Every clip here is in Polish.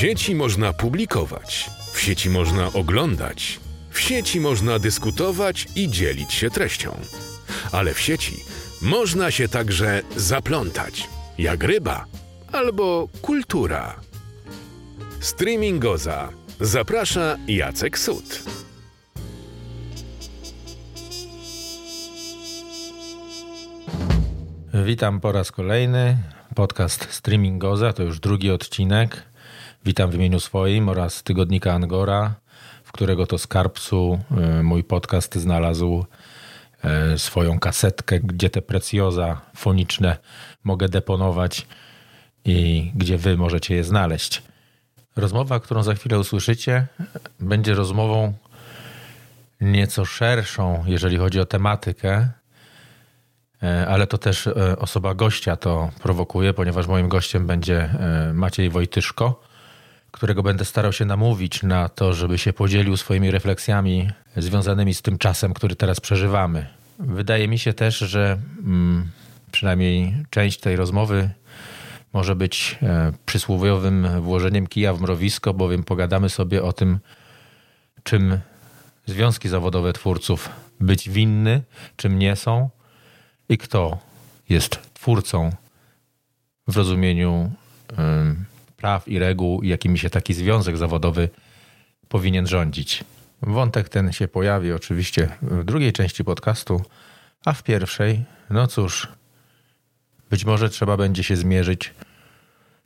sieci można publikować, w sieci można oglądać, w sieci można dyskutować i dzielić się treścią. Ale w sieci można się także zaplątać, jak ryba albo kultura. Streamingoza zaprasza Jacek Sud. Witam po raz kolejny. Podcast Streamingoza to już drugi odcinek. Witam w imieniu swoim oraz tygodnika Angora, w którego to skarbcu e, mój podcast znalazł e, swoją kasetkę, gdzie te precjoza foniczne mogę deponować i gdzie wy możecie je znaleźć. Rozmowa, którą za chwilę usłyszycie, będzie rozmową nieco szerszą, jeżeli chodzi o tematykę, e, ale to też osoba gościa to prowokuje, ponieważ moim gościem będzie Maciej Wojtyszko, którego będę starał się namówić na to, żeby się podzielił swoimi refleksjami związanymi z tym czasem, który teraz przeżywamy. Wydaje mi się też, że mm, przynajmniej część tej rozmowy może być e, przysłowiowym włożeniem kija w mrowisko, bowiem pogadamy sobie o tym, czym związki zawodowe twórców być winny, czym nie są i kto jest twórcą w rozumieniu praw i reguł, jakimi się taki związek zawodowy powinien rządzić. Wątek ten się pojawi oczywiście w drugiej części podcastu, a w pierwszej, no cóż, być może trzeba będzie się zmierzyć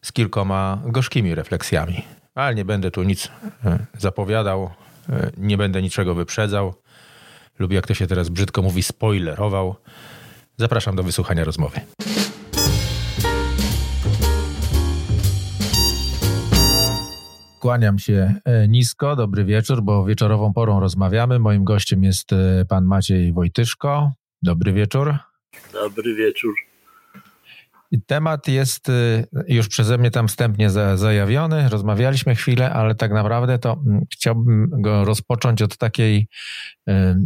z kilkoma gorzkimi refleksjami. Ale nie będę tu nic e, zapowiadał, e, nie będę niczego wyprzedzał lub jak to się teraz brzydko mówi, spoilerował. Zapraszam do wysłuchania rozmowy. Kłaniam się e, nisko, dobry wieczór, bo wieczorową porą rozmawiamy. Moim gościem jest e, pan Maciej Wojtyszko. Dobry wieczór. Dobry wieczór. Temat jest e, już przeze mnie tam wstępnie zajawiony. Rozmawialiśmy chwilę, ale tak naprawdę to mm, chciałbym go rozpocząć od takiej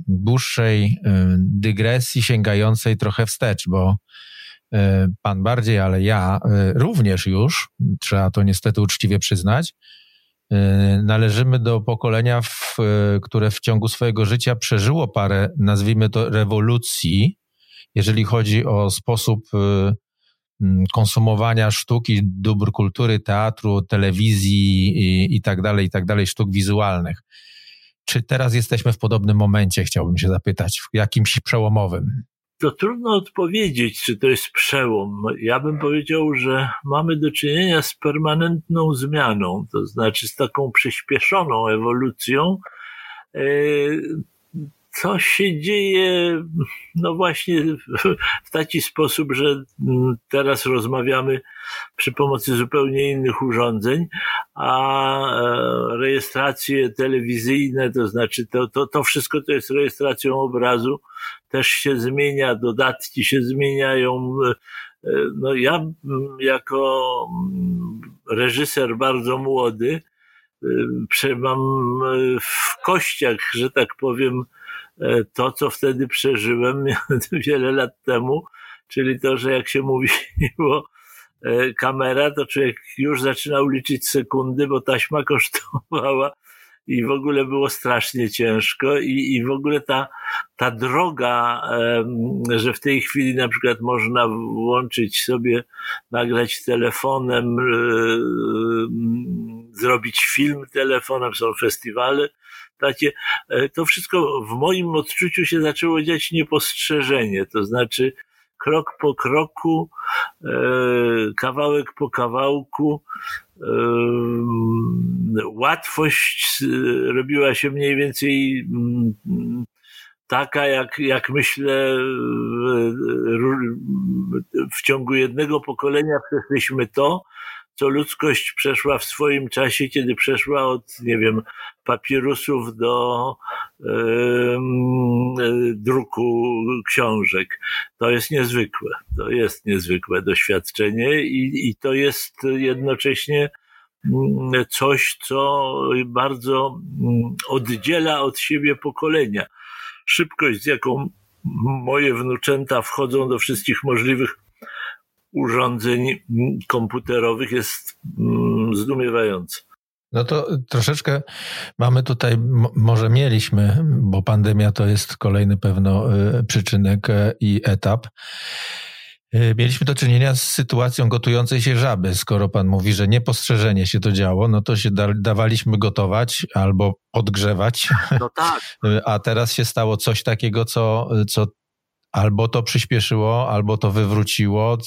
dłuższej dygresji sięgającej trochę wstecz, bo pan bardziej, ale ja również już, trzeba to niestety uczciwie przyznać, należymy do pokolenia, w, e, które w ciągu swojego życia przeżyło parę, nazwijmy to, rewolucji, jeżeli chodzi o sposób e, konsumowania sztuki, dóbr kultury, teatru, telewizji i, i tak dalej, i tak dalej, sztuk wizualnych. Czy teraz jesteśmy w podobnym momencie, chciałbym się zapytać, w jakimś przełomowym? To trudno odpowiedzieć, czy to jest przełom. Ja bym powiedział, że mamy do czynienia z permanentną zmianą, to znaczy z taką przyspieszoną ewolucją. E, co się dzieje, no właśnie w taki sposób, że teraz rozmawiamy przy pomocy zupełnie innych urządzeń, a e, rejestracje telewizyjne, to znaczy to, to, to wszystko to jest rejestracją obrazu, też się zmienia, dodatki się zmieniają. E, no ja jako reżyser bardzo młody, e, mam w kościach, że tak powiem, to, co wtedy przeżyłem wiele lat temu, czyli to, że jak się mówiło kamera, to człowiek już zaczynał liczyć sekundy, bo taśma kosztowała i w ogóle było strasznie ciężko i, i w ogóle ta, ta droga, że w tej chwili na przykład można włączyć sobie, nagrać telefonem, e, zrobić film telefonem, są festiwale, takie, e, to wszystko w moim odczuciu się zaczęło dziać niepostrzeżenie, to znaczy krok po kroku, e, kawałek po kawałku, e, łatwość robiła się mniej więcej mm, taka, jak, jak myślę, w ciągu jednego pokolenia przeszliśmy to, co ludzkość przeszła w swoim czasie, kiedy przeszła od, nie wiem, papirusów do yy, druku książek. To jest niezwykłe. To jest niezwykłe doświadczenie i, i to jest jednocześnie mm, coś, co bardzo mm, oddziela od siebie pokolenia. Szybkość, z jaką moje wnuczęta wchodzą do wszystkich możliwych urządzeń komputerowych jest mm, zdumiewające. No to troszeczkę mamy tutaj, może mieliśmy, bo pandemia to jest kolejny pewno y, przyczynek y, i etap. Y, mieliśmy do czynienia z sytuacją gotującej się żaby. Skoro pan mówi, że niepostrzeżenie się to działo, no to się da, dawaliśmy gotować albo podgrzewać. No tak. A teraz się stało coś takiego, co, co albo to przyspieszyło, albo to wywróciło.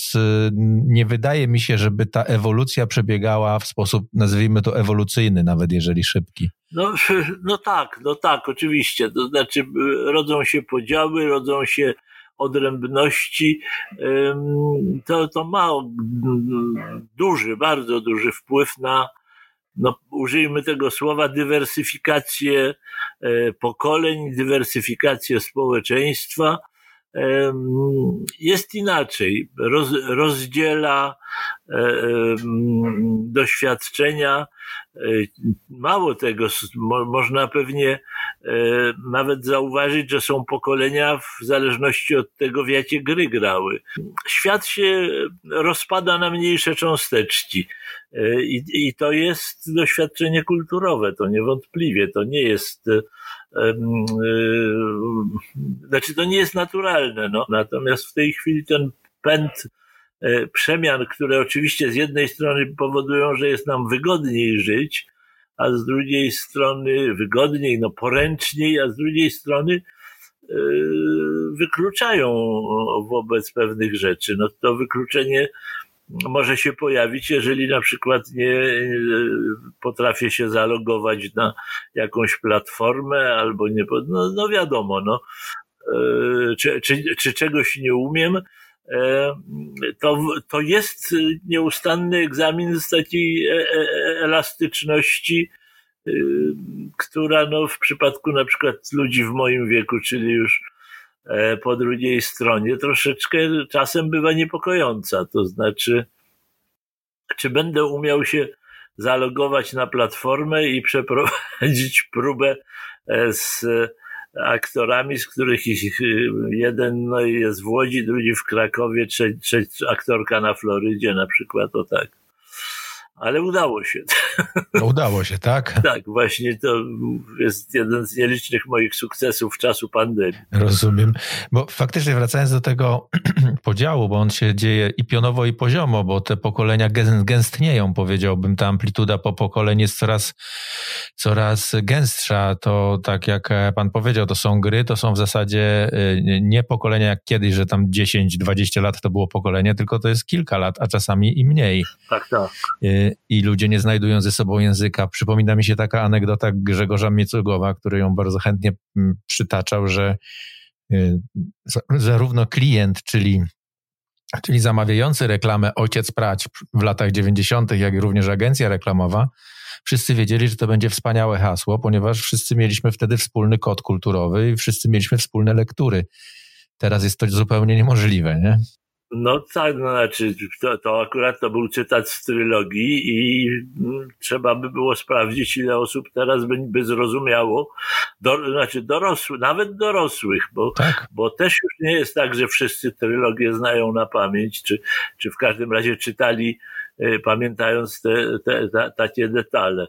Nie wydaje mi się, żeby ta ewolucja przebiegała w sposób, nazwijmy to ewolucyjny, nawet jeżeli szybki. No, no tak, no tak, oczywiście. To znaczy, rodzą się podziały, rodzą się odrębności. To, to ma duży, bardzo duży wpływ na, no, użyjmy tego słowa, dywersyfikację e, pokoleń, dywersyfikację społeczeństwa jest inaczej. Roz, rozdziela e, doświadczenia. E, mało tego, można pewnie e, nawet zauważyć, że są pokolenia w zależności od tego, w jakie gry grały. Świat się rozpada na mniejsze cząsteczki. I, I to jest doświadczenie kulturowe, to niewątpliwie. To nie jest E, znaczy to nie jest naturalne, no. Natomiast w tej chwili ten pęd e, przemian, które oczywiście z jednej strony powodują, że jest nam wygodniej żyć, a z drugiej strony wygodniej, no poręczniej, a z drugiej strony e, wykluczają wobec pewnych rzeczy. No to wykluczenie może się pojawić, jeżeli na przykład nie potrafię się zalogować na jakąś platformę albo nie, no, no wiadomo, no, e, czy, czy, czy czegoś nie umiem, e, to, to jest nieustanny egzamin z takiej e, elastyczności, która no, w przypadku na przykład ludzi w moim wieku, czyli już E, po drugiej stronie troszeczkę czasem bywa niepokojąca. To znaczy, czy będę umiał się zalogować na platformę i przeprowadzić próbę e, z aktorami, z których jeden no, jest w Łodzi, drugi w Krakowie, trzecia aktorka na Florydzie na przykład, o tak ale udało się. No, udało się, tak? tak, właśnie to jest jeden z nielicznych moich sukcesów w czasu pandemii. Rozumiem. Bo faktycznie wracając do tego podziału, bo on się dzieje i pionowo, i poziomo, bo te pokolenia gęstnieją, powiedziałbym. Ta amplituda po pokoleń jest coraz, coraz gęstsza. To tak jak pan powiedział, to są gry, to są w zasadzie y, nie pokolenia jak kiedyś, że tam 10-20 lat to było pokolenie, tylko to jest kilka lat, a czasami i mniej. Tak, tak. I ludzie nie znajdują ze sobą języka. Przypomina mi się taka anegdota Grzegorza Miecugowa, który ją bardzo chętnie mm, przytaczał, że y, zarówno klient, czyli czyli zamawiający reklamę Ojciec Prać w latach 90., jak i również agencja reklamowa, wszyscy wiedzieli, że to będzie wspaniałe hasło, ponieważ wszyscy mieliśmy wtedy wspólny kod kulturowy i wszyscy mieliśmy wspólne lektury. Teraz jest to zupełnie niemożliwe, nie? No tak, no znaczy to, to akurat to był cytat z trylogii i mm, trzeba by było sprawdzić, ile osób teraz by, by zrozumiało, do, znaczy dorosłych, nawet dorosłych, bo, tak. bo też już nie jest tak, że wszyscy trylogię znają na pamięć, czy, czy w każdym razie czytali y, pamiętając te, te, te, takie detale.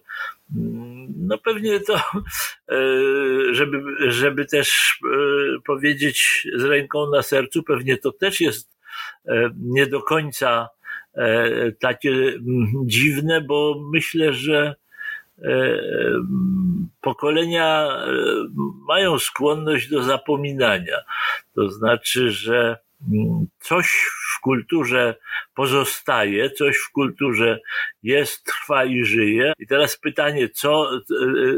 Mm, no pewnie to, y, żeby, żeby też y, powiedzieć z ręką na sercu, pewnie to też jest nie do końca e, takie mm, dziwne, bo myślę, że e, pokolenia mają skłonność do zapominania. To znaczy, że coś w kulturze pozostaje, coś w kulturze jest, trwa i żyje. I teraz pytanie, co,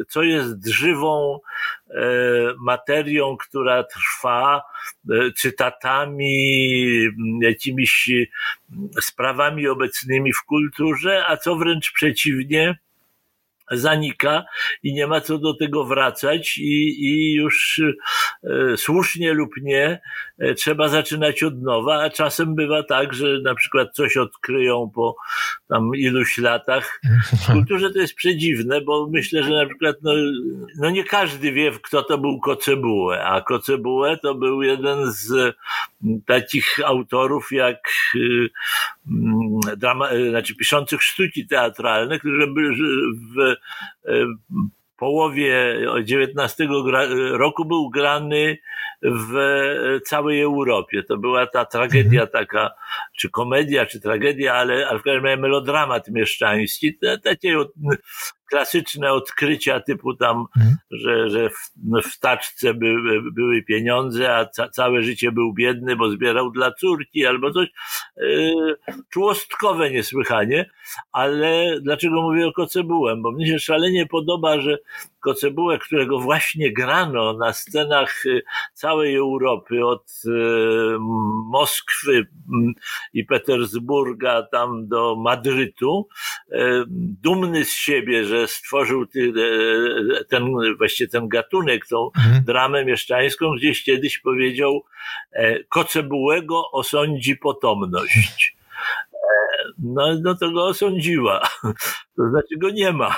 co jest żywą e, materią, która trwa, e, cytatami, jakimiś sprawami obecnymi w kulturze, a co wręcz przeciwnie, zanika i nie ma co do tego wracać i, i już e, słusznie lub nie e, trzeba zaczynać od nowa, a czasem bywa tak, że na przykład coś odkryją po tam iluś latach. W kulturze to jest przedziwne, bo myślę, że na przykład no, no nie każdy wie, kto to był Kocebułę, a Kocebułę to był jeden z takich autorów jak y, drama, znaczy piszących sztuki teatralne, które były w, połowie XIX roku był grany w całej Europie. To była ta tragedia mhm. taka, czy komedia, czy tragedia, ale, ale w każdym razie melodramat mieszczański. Takie klasyczne odkrycia typu tam, mhm. że, że w, no, w taczce by, były pieniądze, a ca, całe życie był biedny, bo zbierał dla córki albo coś. Yy, człostkowe niesłychanie, ale dlaczego mówię o Kocebułem? Bo mnie się szalenie podoba, że Kocebułę, którego właśnie grano na scenach y, całej Europy, od y, Moskwy mm, i Petersburga tam do Madrytu, y, dumny z siebie, że stworzył ten, właśnie ten gatunek, tą mhm. dramę mieszczańską, gdzieś kiedyś powiedział, e, Kocebułego osądzi potomność no, no to go osądziła. To znaczy go nie ma.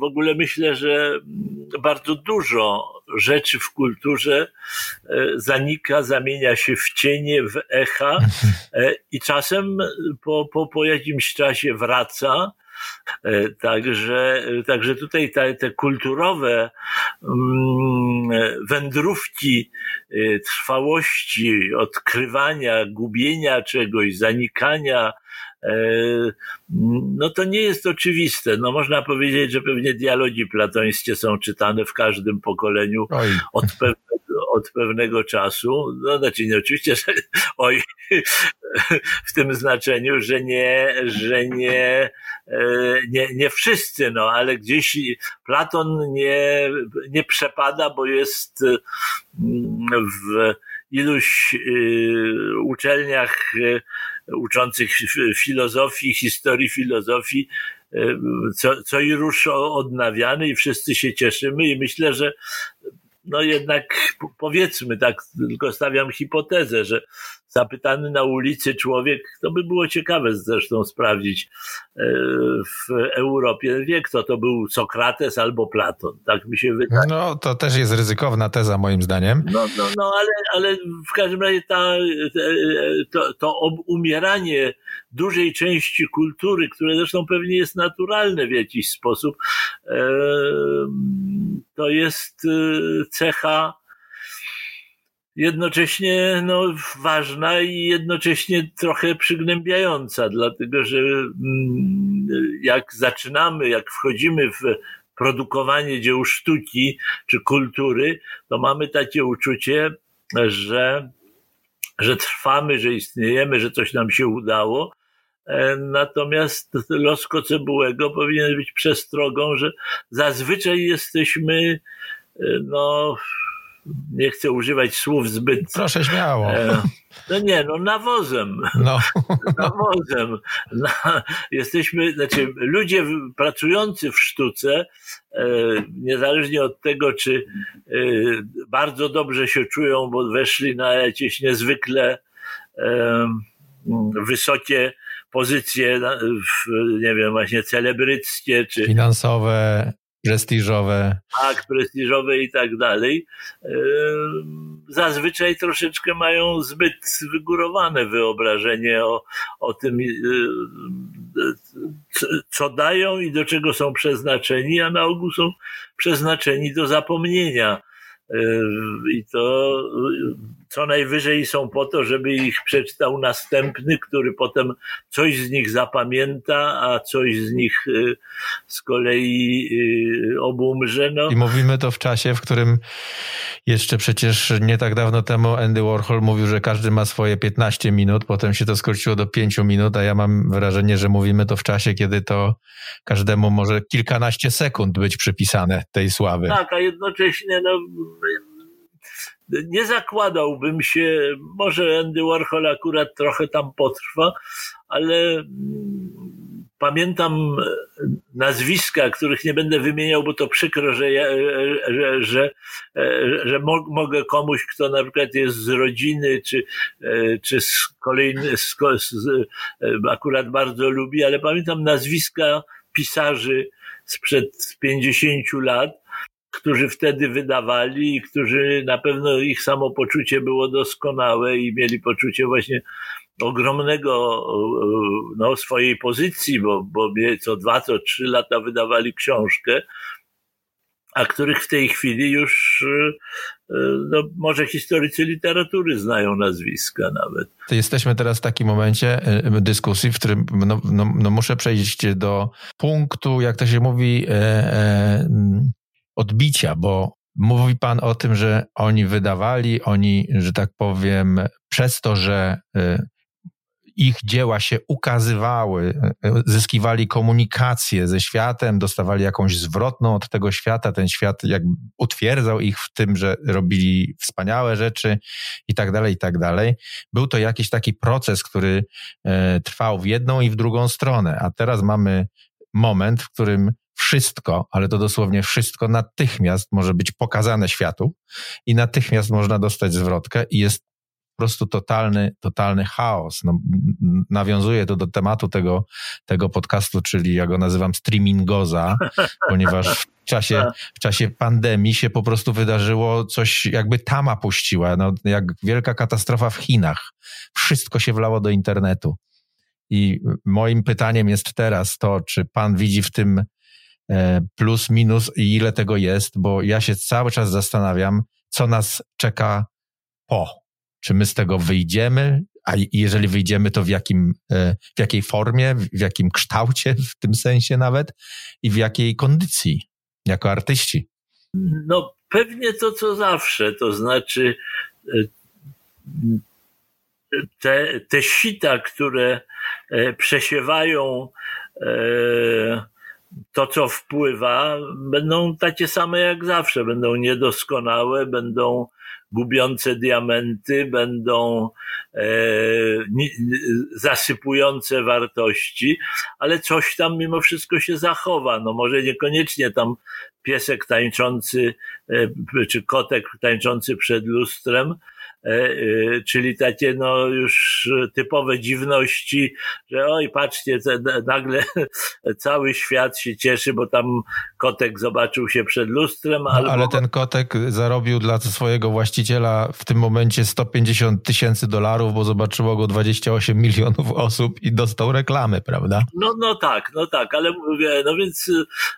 W ogóle myślę, że bardzo dużo rzeczy w kulturze e, zanika, zamienia się w cienie, w echa e, i czasem po, po, po jakimś czasie wraca. E, także, także tutaj te, te kulturowe mm, wędrówki trwałości, odkrywania, gubienia czegoś, zanikania, E, no to nie jest oczywiste. No można powiedzieć, że pewnie dialogi platońskie są czytane w każdym pokoleniu od pewnego, od pewnego czasu. No znaczy nie oczywiście, że oj, w tym znaczeniu, że nie, że nie, e, nie, nie wszyscy, no ale gdzieś Platon nie, nie przepada, bo jest w iluś y, uczelniach y, uczących filozofii, historii filozofii, co, co i rusz odnawiany i wszyscy się cieszymy i myślę, że no jednak powiedzmy tak, tylko stawiam hipotezę, że zapytany na ulicy człowiek, to by było ciekawe zresztą sprawdzić e, w Europie, wie kto to był Sokrates albo Platon, tak mi się wydaje. No to też jest ryzykowna teza moim zdaniem. No, no, no ale, ale w każdym razie ta, to, to umieranie dużej części kultury, które zresztą pewnie jest naturalne w jakiś sposób, e, to jest e, cecha jednocześnie no, ważna i jednocześnie trochę przygnębiająca, dlatego że mm, jak zaczynamy, jak wchodzimy w produkowanie dzieł sztuki czy kultury, to mamy takie uczucie, że, że trwamy, że istniejemy, że coś nam się udało. E, natomiast los Kocebułego powinien być przestrogą, że zazwyczaj jesteśmy e, no, nie chcę używać słów zbyt. Proszę śmiało. E, no nie, no nawozem. No. nawozem. Na, jesteśmy, znaczy ludzie pracujący w sztuce, e, niezależnie od tego, czy e, bardzo dobrze się czują, bo weszli na jakieś niezwykle wysokie pozycje, w, nie wiem, właśnie celebryckie, czy finansowe, prestiżowe. Tak, prestiżowe i tak dalej. Zazwyczaj troszeczkę mają zbyt wygórowane wyobrażenie o, o tym, co dają i do czego są przeznaczeni, a na ogół są przeznaczeni do zapomnienia. I to co najwyżej są po to, żeby ich przeczytał następny, który potem coś z nich zapamięta, a coś z nich y, z kolei y, obumrze. No. I mówimy to w czasie, w którym jeszcze przecież nie tak dawno temu Andy Warhol mówił, że każdy ma swoje 15 minut, potem się to skróciło do 5 minut, a ja mam wrażenie, że mówimy to w czasie, kiedy to każdemu może kilkanaście sekund być przypisane tej sławy. Tak, a jednocześnie no, nie zakładałbym się, może Andy Warhol akurat trochę tam potrwa, ale mm, pamiętam nazwiska, których nie będę wymieniał, bo to przykro, że, ja, że, że, że, mogę komuś, kto na przykład jest z rodziny, czy, czy z kolejny, z, z, akurat bardzo lubi, ale pamiętam nazwiska pisarzy sprzed 50 lat, którzy wtedy wydawali i którzy na pewno ich samopoczucie było doskonałe i mieli poczucie właśnie ogromnego no, swojej pozycji, bo, bo co dwa, co trzy lata wydawali książkę, a których w tej chwili już no, może historycy literatury znają nazwiska nawet. Jesteśmy teraz w takim momencie dyskusji, w którym no, no, no muszę przejść do punktu, jak to się mówi, e, e, odbicia, bo Mówi Pan o tym, że oni wydawali, oni, że tak powiem, przez to, że y, ich dzieła się ukazywały, y, y, zyskiwali komunikację ze światem, dostawali jakąś zwrotną od tego świata, ten świat jakby utwierdzał ich w tym, że robili wspaniałe rzeczy i tak dalej, i tak dalej. Był to jakiś taki proces, który trwał w jedną i w drugą stronę, a teraz mamy moment, w którym wszystko, ale to dosłownie wszystko natychmiast może być pokazane światu i natychmiast można dostać zwrotkę i jest po prostu totalny, totalny chaos. No, nawiązuje to do tematu tego, tego podcastu, czyli ja go nazywam streamingoza, ponieważ w czasie, w czasie pandemii się po prostu wydarzyło coś, jakby tama puściła, no, jak wielka katastrofa w Chinach. Wszystko się wlało do internetu. I moim pytaniem jest teraz to, czy pan widzi w tym plus, minus i ile tego jest, bo ja się cały czas zastanawiam, co nas czeka po. Czy my z tego wyjdziemy, a jeżeli wyjdziemy, to w, jakim, e, w jakiej formie, w jakim kształcie, w tym sensie nawet, i w jakiej kondycji jako artyści? No, pewnie to, co zawsze, to znaczy e, te, te sita, które przesiewają to, co wpływa, będą takie same jak zawsze. Będą niedoskonałe, będą gubiące diamenty, będą e, zasypujące wartości, ale coś tam mimo wszystko się zachowa. No może niekoniecznie tam piesek tańczący, e, czy kotek tańczący przed lustrem, czyli takie no już typowe dziwności, że oj patrzcie, nagle cały świat się cieszy, bo tam kotek zobaczył się przed lustrem. No, albo... Ale ten kotek zarobił dla swojego właściciela w tym momencie 150 tysięcy dolarów, bo zobaczyło go 28 milionów osób i dostał reklamy, prawda? No, no tak, no tak, ale mówię, no więc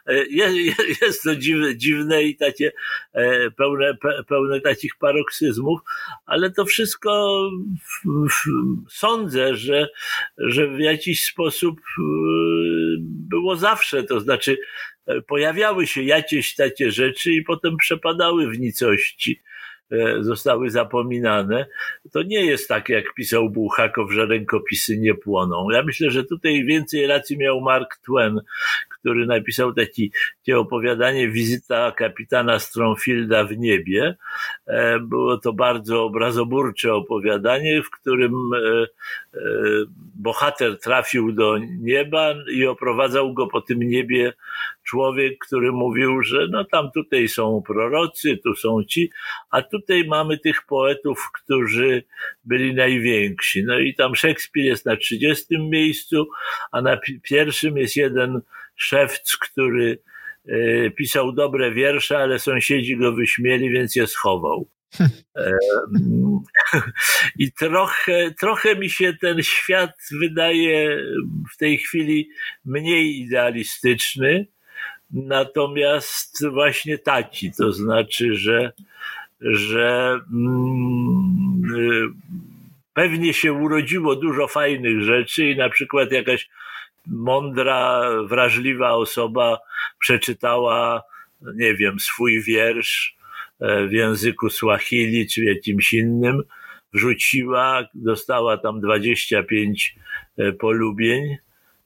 e, jest, jest to dziwne, dziwne i takie pełne, pełne takich paroksyzmów, ale to wszystko sądzę, że, że w jakiś sposób y, było zawsze, to znaczy e, pojawiały się jakieś takie rzeczy i potem przepadały w nicości. e, zostały zapominane. To nie jest tak, jak pisał Bułhakow, że rękopisy nie płoną. Ja myślę, że tutaj więcej racji miał Mark Twain, który napisał taki, takie opowiadanie Wizyta kapitana Stromfielda w niebie. E, było to bardzo obrazoburcze opowiadanie, w którym e, e, bohater trafił do nieba i oprowadzał go po tym niebie człowiek, który mówił, że no tam tutaj są prorocy, tu są ci, a tutaj mamy tych poetów, którzy byli najwięksi. No i tam Szekspir jest na 30 miejscu, a na pierwszym jest jeden szewc, który e, pisał dobre wiersze, ale sąsiedzi go wyśmieli, więc je schował. E, I trochę, trochę mi się ten świat wydaje w tej chwili mniej idealistyczny, natomiast właśnie taki, to znaczy, że, że mm, pewnie się urodziło dużo fajnych rzeczy i na przykład jakaś mądra, wrażliwa osoba przeczytała, nie wiem, swój wiersz e, w języku Swahili czy jakimś innym, wrzuciła, dostała tam 25 e, polubień.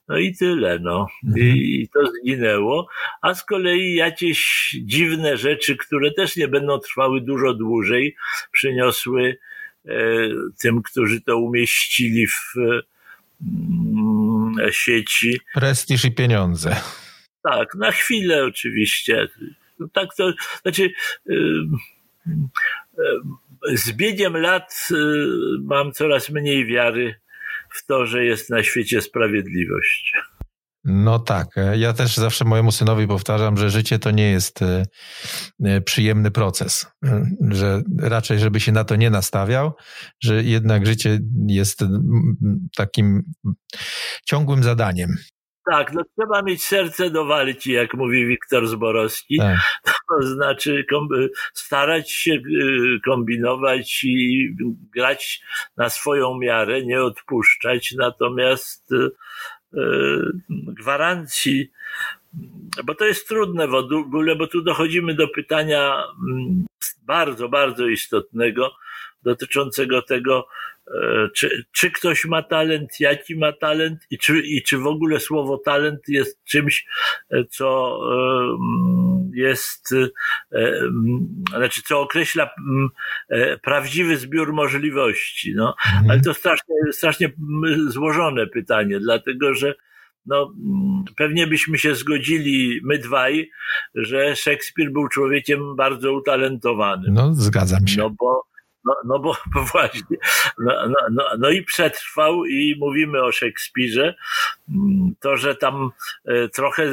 No i tyle, no. I, mhm. I, to zginęło. A z kolei jakieś dziwne rzeczy, które też nie będą trwały dużo dłużej, przyniosły e, tym, którzy to umieścili w, Mm, sieci. Prestiż i pieniądze. Tak, na chwilę oczywiście. No tak to, znaczy z biegiem lat y, mam coraz mniej wiary w to, że jest na świecie sprawiedliwość. No tak. Ja też zawsze mojemu synowi powtarzam, że życie to nie jest e, e, przyjemny proces. Że raczej, żeby się na to nie nastawiał, że jednak życie jest takim ciągłym zadaniem. Tak, no trzeba mieć serce do walki, jak mówi Wiktor Zborowski. Tak. To znaczy starać się y, kombinować i grać na swoją miarę, nie odpuszczać, natomiast y, y, gwarancji, bo to jest trudne w ogóle, bo tu dochodzimy do pytania mm, bardzo, bardzo istotnego dotyczącego tego, E, czy, czy ktoś ma talent, jaki ma talent i czy, i czy w ogóle słowo talent jest czymś, e, co e, jest, znaczy co określa prawdziwy zbiór możliwości. No. Mhm. Ale to strasznie, strasznie złożone pytanie, dlatego że no, pewnie byśmy się zgodzili, my dwaj, że Szekspir był człowiekiem bardzo utalentowanym. No, zgadzam się. No bo no, no bo, właśnie, no, no, no, no i przetrwał i mówimy o Szekspirze. To, że tam e, trochę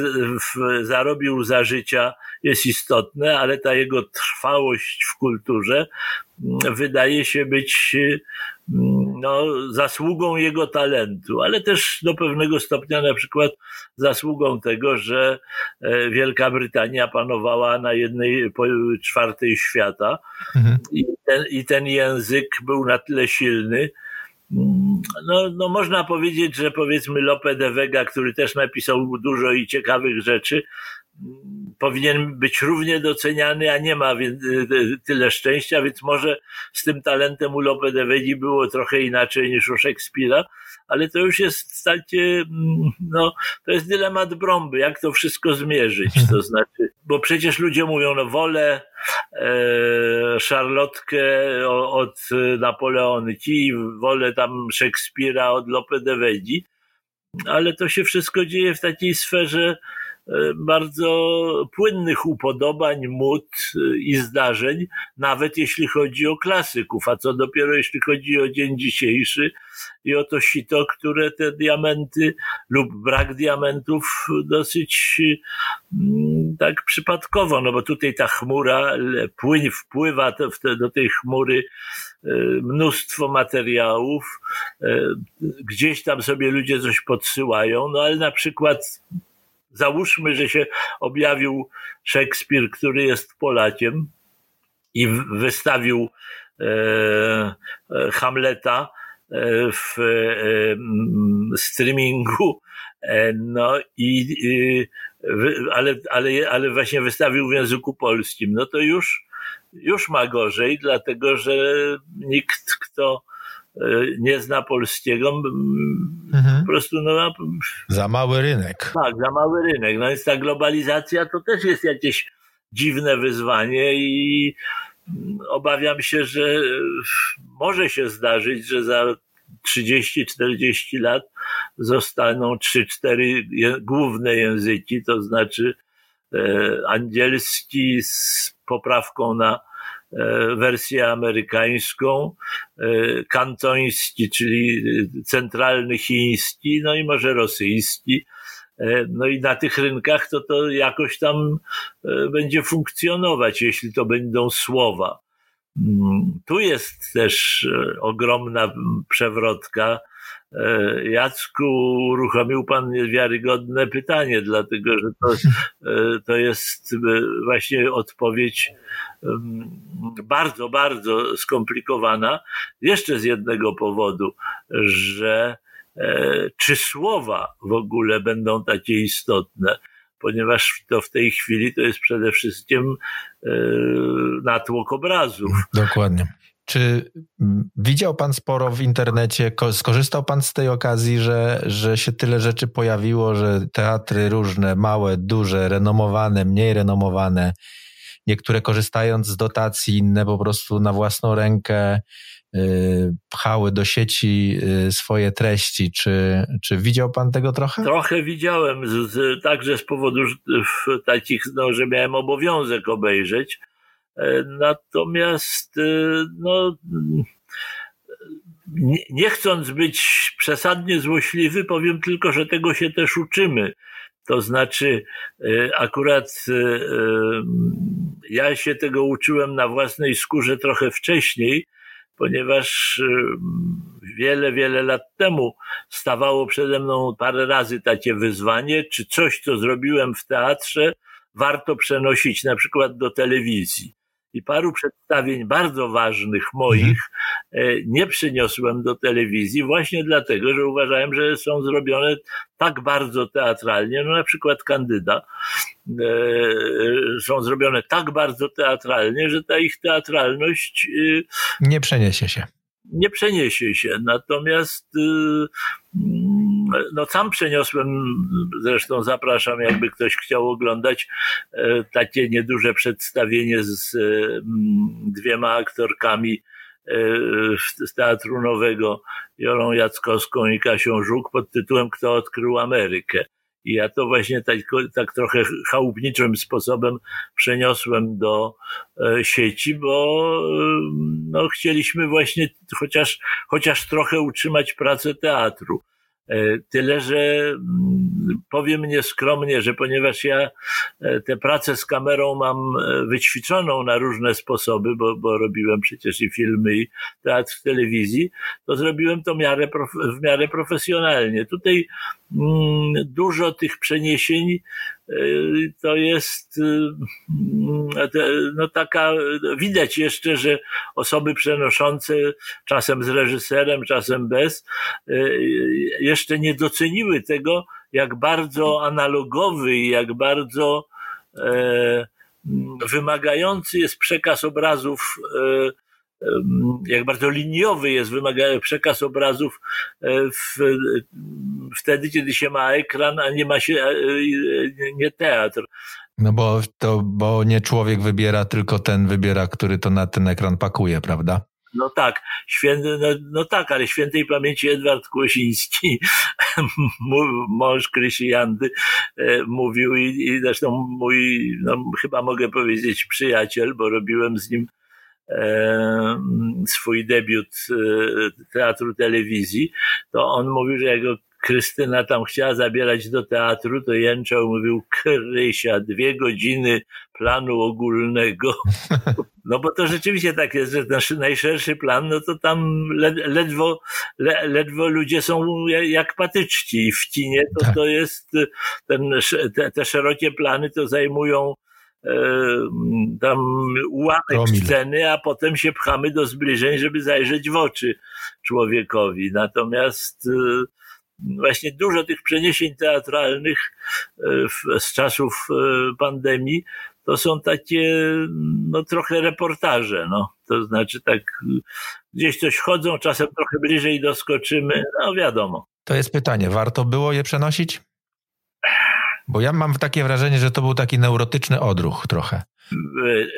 zarobił za życia jest istotne, ale ta jego trwałość w kulturze wydaje się być no, zasługą jego talentu, ale też do pewnego stopnia na przykład zasługą tego, że e, Wielka Brytania panowała na jednej czwartej świata mhm. i, ten, i ten język był na tyle silny, no, no można powiedzieć, że powiedzmy Lope de Vega, który też napisał dużo i ciekawych rzeczy, powinien być równie doceniany, a nie ma y, y, tyle szczęścia, więc może z tym talentem u Lope de Vegi było trochę inaczej niż u Szekspira, ale to już jest takie, mm, no, to jest dylemat brąby, jak to wszystko zmierzyć, to znaczy, bo przecież ludzie mówią, no wolę e, Szarlotkę od Napoleonki, wolę tam Szekspira od Lope de Vegi, ale to się wszystko dzieje w takiej sferze E, bardzo płynnych upodobań, mód e, i zdarzeń, nawet jeśli chodzi o klasyków, a co dopiero jeśli chodzi o dzień dzisiejszy i o to sito, które te diamenty lub brak diamentów dosyć mm, tak przypadkowo, no bo tutaj ta chmura płyń, wpływa do tej chmury e, mnóstwo materiałów, gdzieś tam sobie ludzie coś podsyłają, no ale na przykład załóżmy, że się objawił Szekspir, który jest Polakiem i wystawił e, e, Hamleta e, w e, streamingu, e, no i ale, ale, ale właśnie wystawił w języku polskim, no to już, już ma gorzej, dlatego że nikt, kto nie zna polskiego, mhm. po prostu no, za mały rynek. Tak, za mały rynek. No więc ta globalizacja to też jest jakieś dziwne wyzwanie i obawiam się, że może się zdarzyć, że za 30-40 lat zostaną 3-4 główne języki, to znaczy e, angielski z poprawką na E, wersję amerykańską, e, kantoński, czyli centralny chiński, no i może rosyjski. E, no i na tych rynkach to to jakoś tam będzie funkcjonować, jeśli to będą słowa. Mm, tu jest też ogromna przewrotka. Jacku, uruchomił Pan wiarygodne pytanie, dlatego że to, to jest właśnie odpowiedź bardzo, bardzo skomplikowana, jeszcze z jednego powodu, że e, czy słowa w ogóle będą takie istotne, ponieważ to w tej chwili to jest przede wszystkim e, natłok obrazów. Dokładnie. Czy widział Pan sporo w internecie? Skorzystał Pan z tej okazji, że, że się tyle rzeczy pojawiło, że teatry różne, małe, duże, renomowane, mniej renomowane, niektóre korzystając z dotacji, inne po prostu na własną rękę y, pchały do sieci y, swoje treści. Czy, czy widział pan tego trochę? Trochę widziałem, z, z, także z powodu takich, no, że miałem obowiązek obejrzeć. E, natomiast, y, no, nie, chcąc być przesadnie złośliwy, powiem tylko, że tego się też uczymy. To znaczy, e, akurat e, e, ja się tego uczyłem na własnej skórze trochę wcześniej, ponieważ wiele, wiele lat temu stawało przede mną parę razy takie wyzwanie, czy coś, co zrobiłem w teatrze, warto przenosić na przykład do telewizji i paru przedstawień bardzo ważnych moich mhm. nie przyniosłem do telewizji właśnie dlatego, że uważałem, że są zrobione tak bardzo teatralnie, no na przykład Kandyda, e, są zrobione tak bardzo teatralnie, że ta ich teatralność e, nie przeniesie się. Nie przeniesie się. Natomiast no sam przeniosłem, zresztą zapraszam, jakby ktoś chciał oglądać e, takie nieduże przedstawienie z mm, dwiema aktorkami e, z Teatru Nowego, Jolą Jackowską i Kasią Żuk pod tytułem Kto odkrył Amerykę. I ja to właśnie tak, tak trochę chałupniczym sposobem przeniosłem do e, sieci, bo no, chcieliśmy właśnie chociaż, chociaż trochę utrzymać pracę teatru. E, tyle, że mm, powiem nieskromnie, że ponieważ ja e, tę pracę z kamerą mam e, wyćwiczoną na różne sposoby, bo, bo robiłem przecież i filmy, i teatr w telewizji, to zrobiłem to miarę, w miarę profesjonalnie. Tutaj mm, dużo tych przeniesień to jest no taka, widać jeszcze, że osoby przenoszące, czasem z reżyserem, czasem bez, jeszcze nie doceniły tego, jak bardzo analogowy i jak bardzo e, wymagający jest przekaz obrazów e, jak bardzo liniowy jest wymagany przekaz obrazów e, w, wtedy, kiedy się ma ekran, a nie ma się e, nie teatr. No bo to, bo nie człowiek wybiera, tylko ten wybiera, który to na ten ekran pakuje, prawda? No tak, święty, no, no, tak, ale świętej pamięci Edward Kłosiński, mąż Krysi Jandy, e, mówił i, i zresztą mój, no, chyba mogę powiedzieć przyjaciel, bo robiłem z nim e, swój debiut e, teatru telewizji, to on mówił, że jego Krystyna tam chciała zabierać do teatru, to jęczał, mówił, Krysia, dwie godziny planu ogólnego. No bo to rzeczywiście tak jest, że nasz najszerszy plan, no to tam ledwo, ledwo ludzie są jak patyczci. W kinie to, tak. to jest, ten, te, te szerokie plany to zajmują tam ułamek sceny, a potem się pchamy do zbliżeń, żeby zajrzeć w oczy człowiekowi. Natomiast e, właśnie dużo tych przeniesień teatralnych e, z czasów e, pandemii to są takie, no trochę reportaże, no. To znaczy tak, gdzieś coś chodzą, czasem trochę bliżej doskoczymy, no wiadomo. To jest pytanie, warto było je przenosić? Bo ja mam takie wrażenie, że to był taki neurotyczny odruch trochę.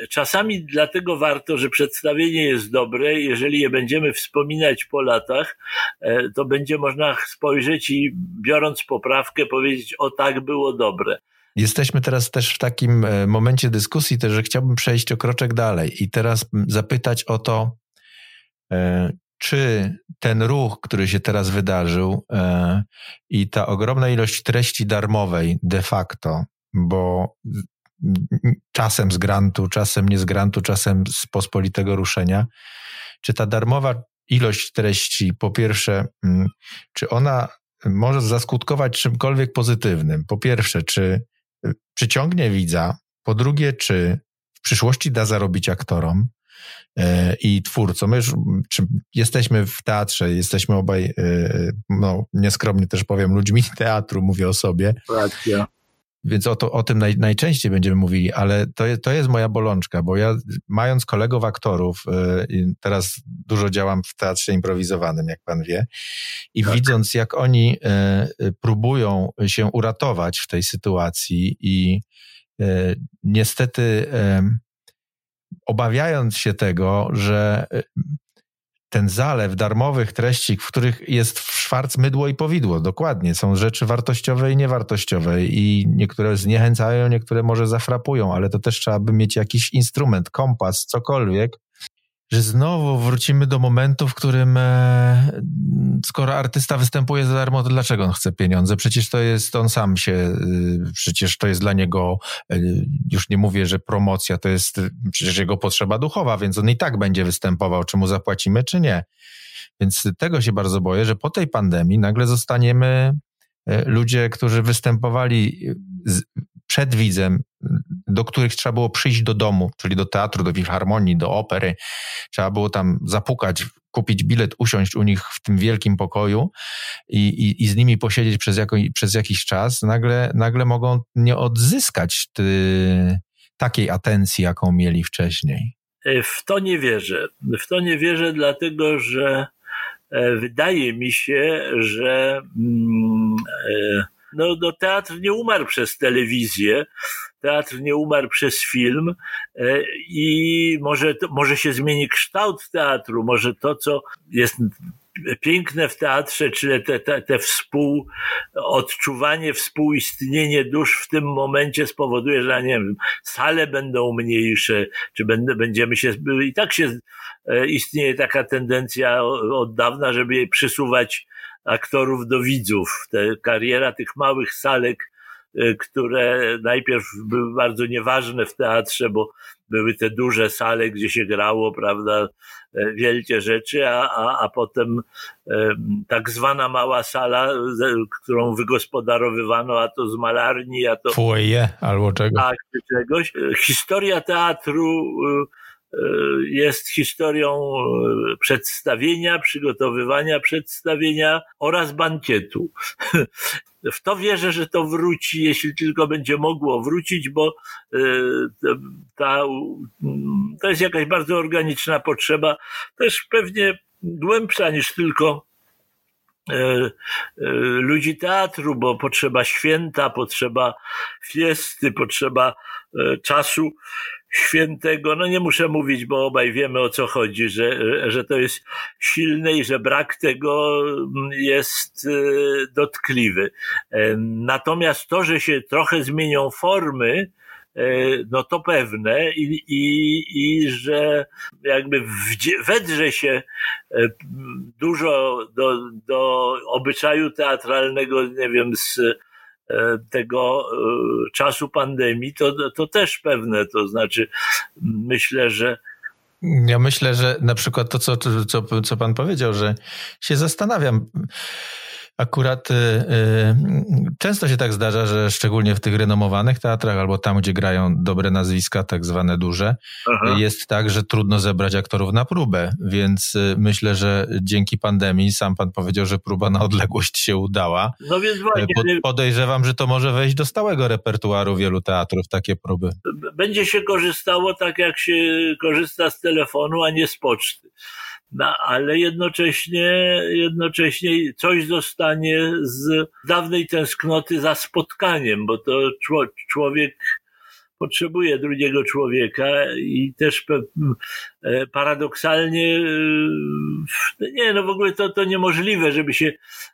Czasami dlatego warto, że przedstawienie jest dobre. Jeżeli je będziemy wspominać po latach, e, to będzie można spojrzeć i biorąc poprawkę powiedzieć, o tak było dobre. Jesteśmy teraz też w takim e, momencie dyskusji, też, że chciałbym przejść o kroczek dalej i teraz zapytać o to, e, czy ten ruch, który się teraz wydarzył i ta ogromna ilość treści darmowej de facto, bo czasem z grantu, czasem nie z grantu, czasem z pospolitego ruszenia. Czy ta darmowa ilość treści, po pierwsze, mm, czy ona może zaskutkować czymkolwiek pozytywnym? Po pierwsze, czy y, przyciągnie widza? Po drugie, czy w przyszłości da zarobić aktorom? E, i twórcom. My już jesteśmy w teatrze, jesteśmy obaj, e, no nieskromnie też powiem, ludźmi teatru, mówię o sobie. Racja. Więc o, to, o tym naj, najczęściej będziemy mówili, ale to, to jest moja bolączka, bo ja mając kolegów aktorów, yy, teraz dużo działam w teatrze improwizowanym, jak pan wie, i tak. widząc jak oni yy, próbują się uratować w tej sytuacji i yy, niestety obawiając się tego, że ten zalew darmowych treści, w których jest szwarc, mydło i powidło. Dokładnie. Są rzeczy wartościowe i niewartościowe i niektóre zniechęcają, niektóre może zafrapują, ale to też trzeba by mieć jakiś instrument, kompas, cokolwiek, że znowu wrócimy do momentu, w którym e, skoro artysta występuje za darmo, to dlaczego on chce pieniądze? Przecież to jest on sam się, y, przecież to jest dla niego, y, już nie mówię, że promocja, to jest przecież jego potrzeba duchowa, więc on i tak będzie występował, czy mu zapłacimy, czy nie. Więc tego się bardzo boję, że po tej pandemii nagle zostaniemy e, ludzie, którzy występowali przed widzem, do których trzeba było przyjść do domu, czyli do teatru, do filharmonii, do opery. Trzeba było tam zapukać, kupić bilet, usiąść u nich w tym wielkim pokoju i, i, i z nimi posiedzieć przez, jako, przez jakiś czas. Nagle, nagle mogą nie odzyskać ty, takiej atencji, jaką mieli wcześniej. E, w to nie wierzę. W to nie wierzę, dlatego że e, wydaje mi się, że. Mm, e, no, no, teatr nie umarł przez telewizję, teatr nie umarł przez film e, i może, może się zmieni kształt teatru, może to, co jest piękne w teatrze, czyli te, te, te współodczuwanie, współistnienie dusz w tym momencie spowoduje, że nie wiem, sale będą mniejsze, czy będę, będziemy się, i tak się e, istnieje taka tendencja od dawna, żeby jej przysuwać aktorów do widzów. Te kariera tych małych salek, y, które najpierw były bardzo nieważne w teatrze, bo były te duże sale, gdzie się grało, prawda, e, wielkie rzeczy, a, a, a potem e, tak zwana mała sala, którą wygospodarowywano, a to z malarni, a to... Foyer albo czegoś. Tak, czegoś. Historia teatru y, jest historią e, przedstawienia, przygotowywania przedstawienia oraz bankietu. W to wierzę, że to wróci, jeśli tylko będzie mogło wrócić, bo e, ta, to jest jakaś bardzo organiczna potrzeba, też pewnie głębsza niż tylko e, ludzi teatru, bo potrzeba święta, potrzeba fiesty, potrzeba czasu świętego, no nie muszę mówić, bo obaj wiemy o co chodzi, że, że to jest silne i że brak tego mm, jest y, dotkliwy. E, natomiast to, że się trochę zmienią formy, e, no to pewne i, i, i że jakby wedrze się e, dużo do, do obyczaju teatralnego, nie wiem, z E, tego e, czasu pandemii, to, to też pewne. To znaczy, myślę, że ja myślę, że na przykład to, co, co, co pan powiedział, że się zastanawiam. Akurat y, y, często się tak zdarza, że szczególnie w tych renomowanych teatrach albo tam, gdzie grają dobre nazwiska, tak zwane duże, Aha. jest tak, że trudno zebrać aktorów na próbę, więc y, myślę, że dzięki pandemii, sam pan powiedział, że próba na odległość się udała. No więc właśnie. Pod, podejrzewam, że to może wejść do stałego repertuaru wielu teatrów, takie próby. Będzie się korzystało tak, jak się korzysta z telefonu, a nie z poczty. No, ale jednocześnie, jednocześnie coś zostanie z dawnej tęsknoty za spotkaniem, bo to człowiek potrzebuje drugiego człowieka i też e, paradoksalnie, e, nie, no w ogóle to, to niemożliwe, żeby się,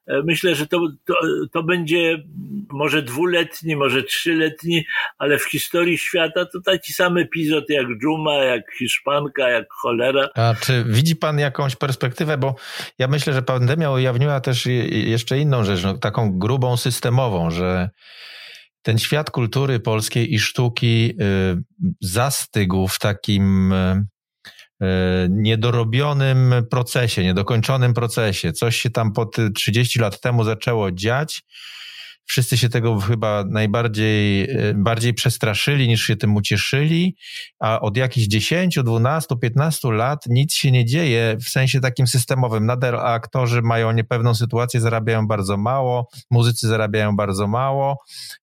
e, myślę, że to, to, to będzie może dwuletni, może trzyletni, ale w historii świata to taki sam epizod jak Dżuma, jak Hiszpanka, jak cholera. A czy widzi pan jakąś perspektywę, bo ja myślę, że pandemia ujawniła też jeszcze inną rzecz, no, taką grubą systemową, że ten świat kultury polskiej i sztuki y, zastygł w takim y, y, niedorobionym procesie, niedokończonym procesie. Coś się tam po 30 lat temu zaczęło dziać Wszyscy się tego chyba najbardziej e, bardziej przestraszyli niż się tym ucieszyli, a od jakichś 10, 12, 15 lat nic się nie dzieje w sensie takim systemowym. Nadal aktorzy mają niepewną sytuację, zarabiają bardzo mało, muzycy zarabiają bardzo mało,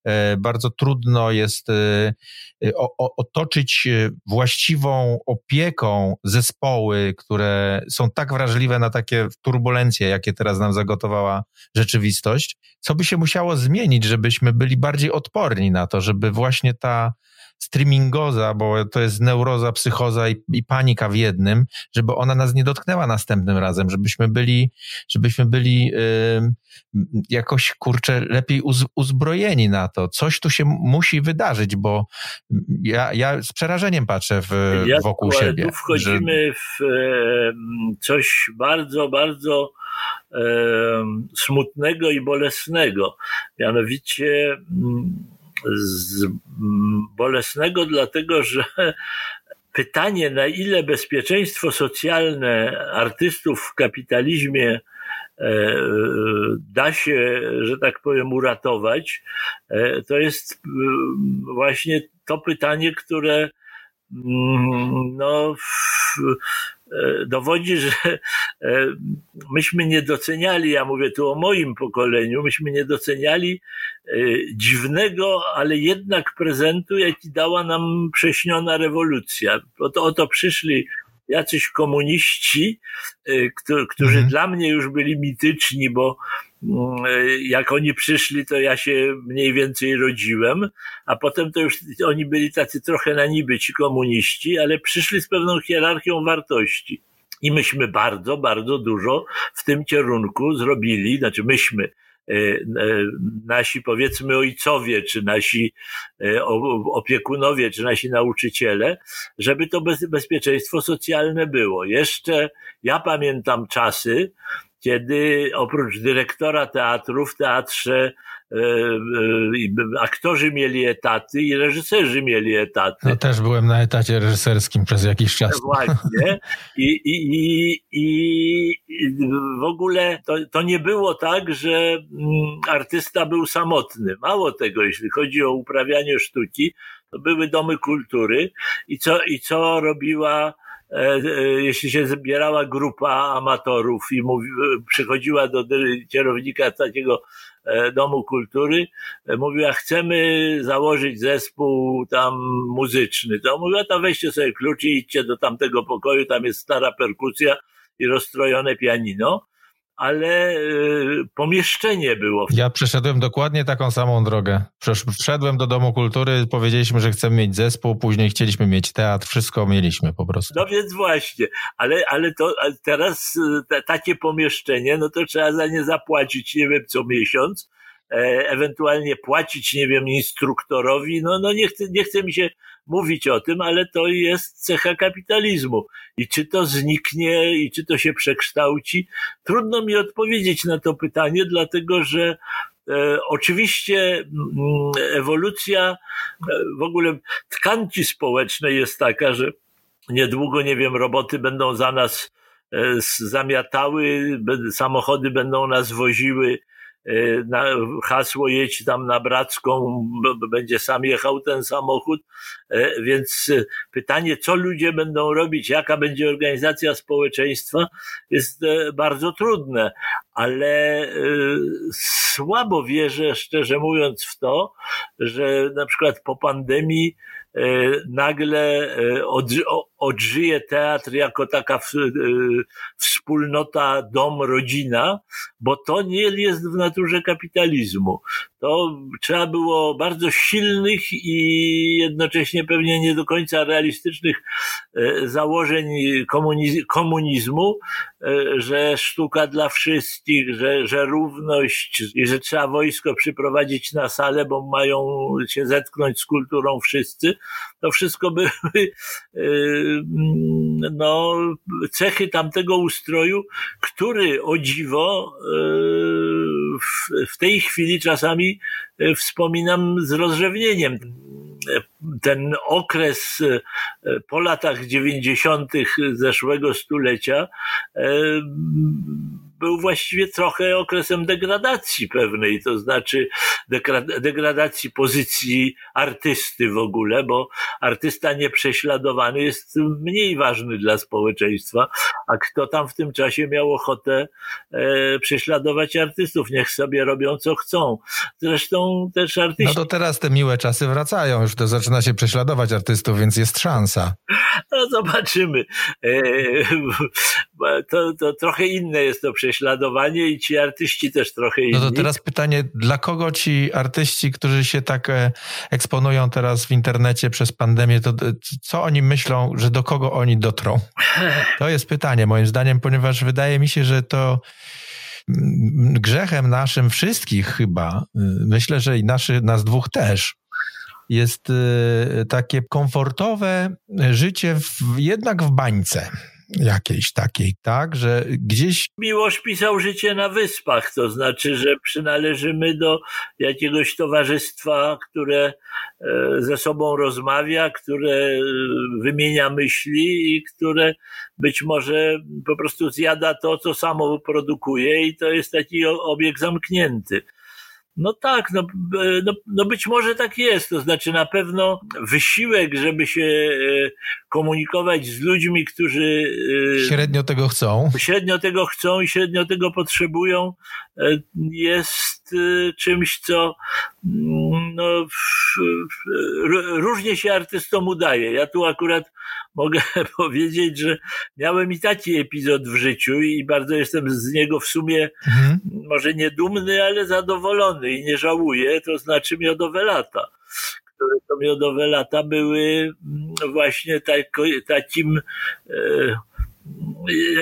e, bardzo trudno jest e, otoczyć właściwą opieką zespoły, które są tak wrażliwe na takie turbulencje, jakie teraz nam zagotowała rzeczywistość. Co by się musiało zmienić? Zmienić, żebyśmy byli bardziej odporni na to, żeby właśnie ta streamingoza, bo to jest neuroza, psychoza i, i, panika w jednym, żeby ona nas nie dotknęła następnym razem, żebyśmy byli, żebyśmy byli yy, jakoś, kurczę, lepiej uz, uzbrojeni na to. Coś tu się musi wydarzyć, bo ja, ja z przerażeniem patrzę w, ja, wokół siebie. Tu wchodzimy że... w coś bardzo, bardzo smutnego i bolesnego. Mianowicie z bolesnego, dlatego że pytanie, na ile bezpieczeństwo socjalne artystów w kapitalizmie e, da się, że tak powiem, uratować, e, to jest e, właśnie to pytanie, które mm, no, dowodzi, że e, myśmy nie doceniali, ja mówię tu o moim pokoleniu, myśmy nie doceniali e, dziwnego, ale jednak prezentu, jaki dała nam prześniona rewolucja. Oto, oto przyszli jacyś komuniści, którzy mhm. dla mnie już byli mityczni, bo jak oni przyszli, to ja się mniej więcej rodziłem, a potem to już oni byli tacy trochę na niby ci komuniści, ale przyszli z pewną hierarchią wartości. I myśmy bardzo, bardzo dużo w tym kierunku zrobili, znaczy myśmy, e, e, nasi powiedzmy ojcowie, czy nasi opiekunowie, czy nasi nauczyciele, żeby to bezpieczeństwo socjalne było. Jeszcze ja pamiętam czasy, kiedy oprócz dyrektora teatru w teatrze e, e, aktorzy mieli etaty i reżyserzy mieli etaty. No też byłem na etacie reżyserskim przez jakiś czas. Właśnie. I, i, i, i w ogóle to, to nie było tak, że mm, artysta był samotny. Mało tego, jeśli chodzi o uprawianie sztuki, to były domy kultury i co, i co robiła jeśli się zbierała grupa amatorów i mówi, przychodziła do kierownika takiego e, domu kultury, mówiła, chcemy założyć zespół tam muzyczny. To mówiła, to weźcie sobie klucz i idźcie do tamtego pokoju, tam jest stara perkusja i rozstrojone pianino ale y, pomieszczenie było. Ja przeszedłem dokładnie taką samą drogę. Wszedłem do Domu Kultury, powiedzieliśmy, że chcemy mieć zespół, później chcieliśmy mieć teatr, wszystko mieliśmy po prostu. No więc właśnie, ale, ale to teraz y, takie pomieszczenie, no to trzeba za nie zapłacić, nie wiem, co miesiąc, ewentualnie płacić, nie wiem, instruktorowi, no, no nie, chce, nie chce mi się mówić o tym, ale to jest cecha kapitalizmu. I czy to zniknie, i czy to się przekształci, trudno mi odpowiedzieć na to pytanie, dlatego że E, oczywiście mm, ewolucja e, w ogóle tkanki społecznej jest taka, że niedługo, nie wiem, roboty będą za nas e, zamiatały, samochody będą nas woziły, na, hasło jedź tam na Bracką, będzie sam jechał ten samochód, y, więc y, pytanie, co ludzie będą robić, jaka będzie organizacja społeczeństwa, jest bardzo trudne, ale słabo wierzę, szczerze mówiąc, w to, że na przykład po pandemii nagle odżyje teatr jako taka wspólnota, dom, rodzina, bo to nie jest w naturze kapitalizmu. To trzeba było bardzo silnych i jednocześnie pewnie nie do końca realistycznych e, założeń komunizmu, e, że sztuka dla wszystkich, że, że równość i że trzeba wojsko przyprowadzić na salę, bo mają się zetknąć z kulturą wszyscy. To wszystko były no, cechy tamtego ustroju, który o dziwo w tej chwili czasami e, wspominam z rozrzewnieniem. Ten okres e, po latach dziewięćdziesiątych zeszłego stulecia e, był właściwie trochę okresem degradacji pewnej, to znaczy degradacji pozycji artysty w ogóle, bo artysta nieprześladowany jest mniej ważny dla społeczeństwa, a kto tam w tym czasie miał ochotę e, prześladować artystów, niech sobie robią co chcą. Zresztą też artyści... No to teraz te miłe czasy wracają, już to zaczyna się prześladować artystów, więc jest szansa. No zobaczymy. E, to, to trochę inne jest to prześladowanie prześladowanie i ci artyści też trochę inni. No to teraz pytanie, dla kogo ci artyści, którzy się tak e, eksponują teraz w internecie przez pandemię, to co oni myślą, że do kogo oni dotrą? To jest pytanie moim zdaniem, ponieważ wydaje mi się, że to mm, grzechem naszym wszystkich chyba, y, myślę, że i naszy, nas dwóch też, jest y, takie komfortowe życie w, jednak w bańce jakiejś takiej, tak, że gdzieś... Miłosz pisał życie na wyspach, to znaczy, że przynależymy do jakiegoś towarzystwa, które e, ze sobą rozmawia, które e, wymienia myśli i które być może po prostu zjada to, co samo produkuje i to jest taki obieg zamknięty. No tak, no, no, no być może tak jest. To znaczy na pewno wysiłek, żeby się e, komunikować z ludźmi, którzy e, średnio tego chcą. Średnio tego chcą i średnio tego potrzebują, e, jest czymś, co mm, no, różnie się artystom udaje. Ja tu akurat mogę powiedzieć, że miałem i taki epizod w życiu i bardzo jestem z niego w sumie mhm. może nie dumny, ale zadowolony i nie żałuję, to znaczy miodowe lata które to miodowe lata były mm, właśnie tak, takim e,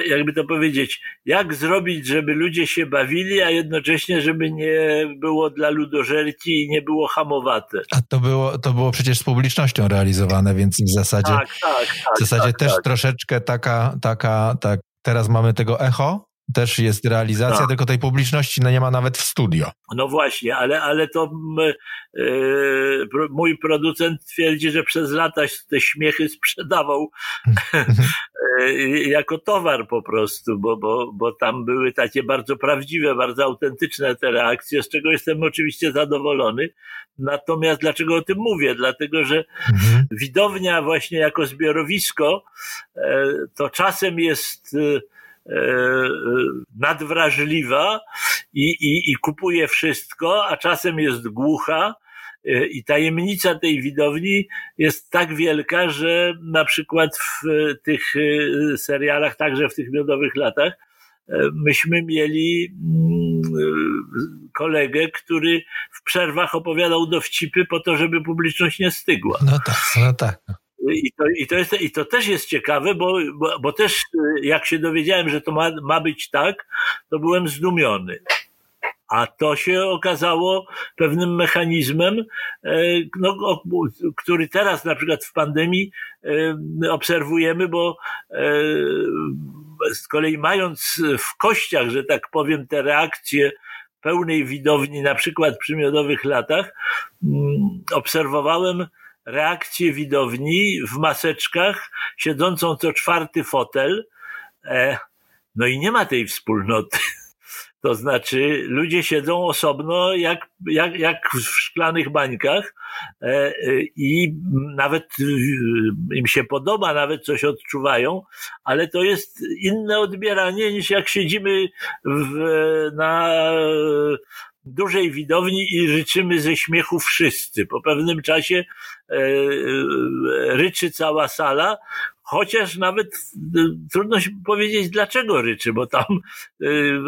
jakby to powiedzieć, jak zrobić, żeby ludzie się bawili, a jednocześnie, żeby nie było dla ludożerci i nie było hamowate. A to było, to było przecież z publicznością realizowane, więc w zasadzie, tak, tak, tak, w zasadzie tak, też tak. troszeczkę taka, taka, tak, teraz mamy tego echo, też jest realizacja, tak. tylko tej publiczności no nie ma nawet w studio. No właśnie, ale, ale to yy, mój producent twierdzi, że przez lata te śmiechy sprzedawał jako towar po prostu, bo, bo, bo tam były takie bardzo prawdziwe, bardzo autentyczne te reakcje, z czego jestem oczywiście zadowolony. Natomiast dlaczego o tym mówię? Dlatego, że mhm. widownia właśnie jako zbiorowisko yy, to czasem jest E, e, nadwrażliwa i, i, i kupuje wszystko, a czasem jest głucha. E, I tajemnica tej widowni jest tak wielka, że na przykład w tych serialach, także w tych miodowych latach, myśmy mieli mm, kolegę, który w przerwach opowiadał dowcipy po to, żeby publiczność nie stygła. No tak, no tak. I to, i, to jest, I to też jest ciekawe, bo, bo, bo też jak się dowiedziałem, że to ma, ma być tak, to byłem zdumiony. A to się okazało pewnym mechanizmem, e, no, który teraz na przykład w pandemii e, obserwujemy, bo e, z kolei mając w kościach, że tak powiem, te reakcje pełnej widowni, na przykład przy miodowych latach, mm, obserwowałem reakcję widowni w maseczkach, siedzącą co czwarty fotel. No i nie ma tej wspólnoty. To znaczy, ludzie siedzą osobno, jak, jak, jak w szklanych bańkach e, e, i nawet im się podoba, nawet coś odczuwają, ale to jest inne odbieranie niż jak siedzimy w, na dużej widowni i ryczymy ze śmiechu wszyscy. Po pewnym czasie e, ryczy cała sala, chociaż nawet e, trudno się powiedzieć dlaczego ryczy, bo tam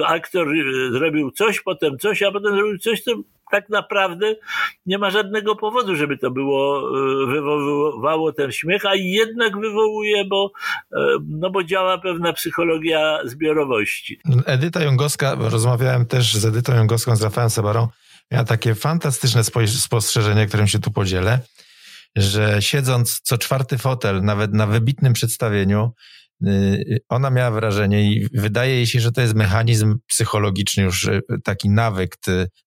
aktor zrobił coś, potem coś, a potem zrobił coś, co tak naprawdę nie ma żadnego powodu, żeby to było, wywoływało ten śmiech, a jednak wywołuje, bo, no bo działa pewna psychologia zbiorowości. Edyta Jągowska, rozmawiałem też z Edytą Jągowską, z Rafałem Sebarą, miała takie fantastyczne spostrzeżenie, którym się tu podzielę, że siedząc co czwarty fotel, nawet na wybitnym przedstawieniu, ona miała wrażenie i wydaje jej się, że to jest mechanizm psychologiczny już, taki nawyk,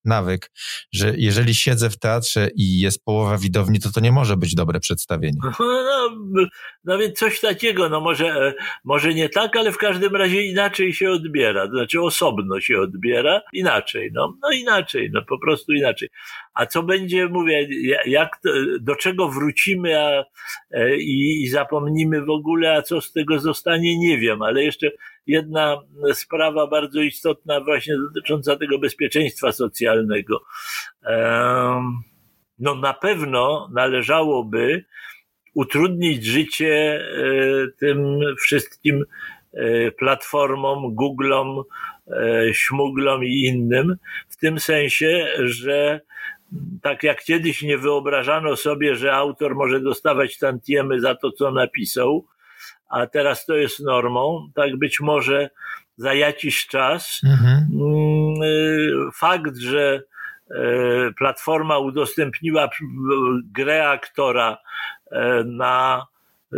nawyk, że jeżeli siedzę w teatrze i jest połowa widowni, to to nie może być dobre przedstawienie. No, no więc coś takiego, no może, może nie tak, ale w każdym razie inaczej się odbiera, to znaczy osobno się odbiera, inaczej, no, no inaczej, no po prostu inaczej. A co będzie, mówię, jak, do czego wrócimy a, e, i, i zapomnimy w ogóle, a co z tego zostanie, nie wiem, ale jeszcze jedna sprawa bardzo istotna właśnie dotycząca tego bezpieczeństwa socjalnego. No na pewno należałoby utrudnić życie e, tym wszystkim e, platformom, Googlom, śmuglom i innym, w tym sensie, że tak jak kiedyś nie wyobrażano sobie, że autor może dostawać tantiemy za to, co napisał, a teraz to jest normą, tak być może za jakiś czas mhm. Mm, y, fakt, że y, platforma udostępniła grę aktora y, na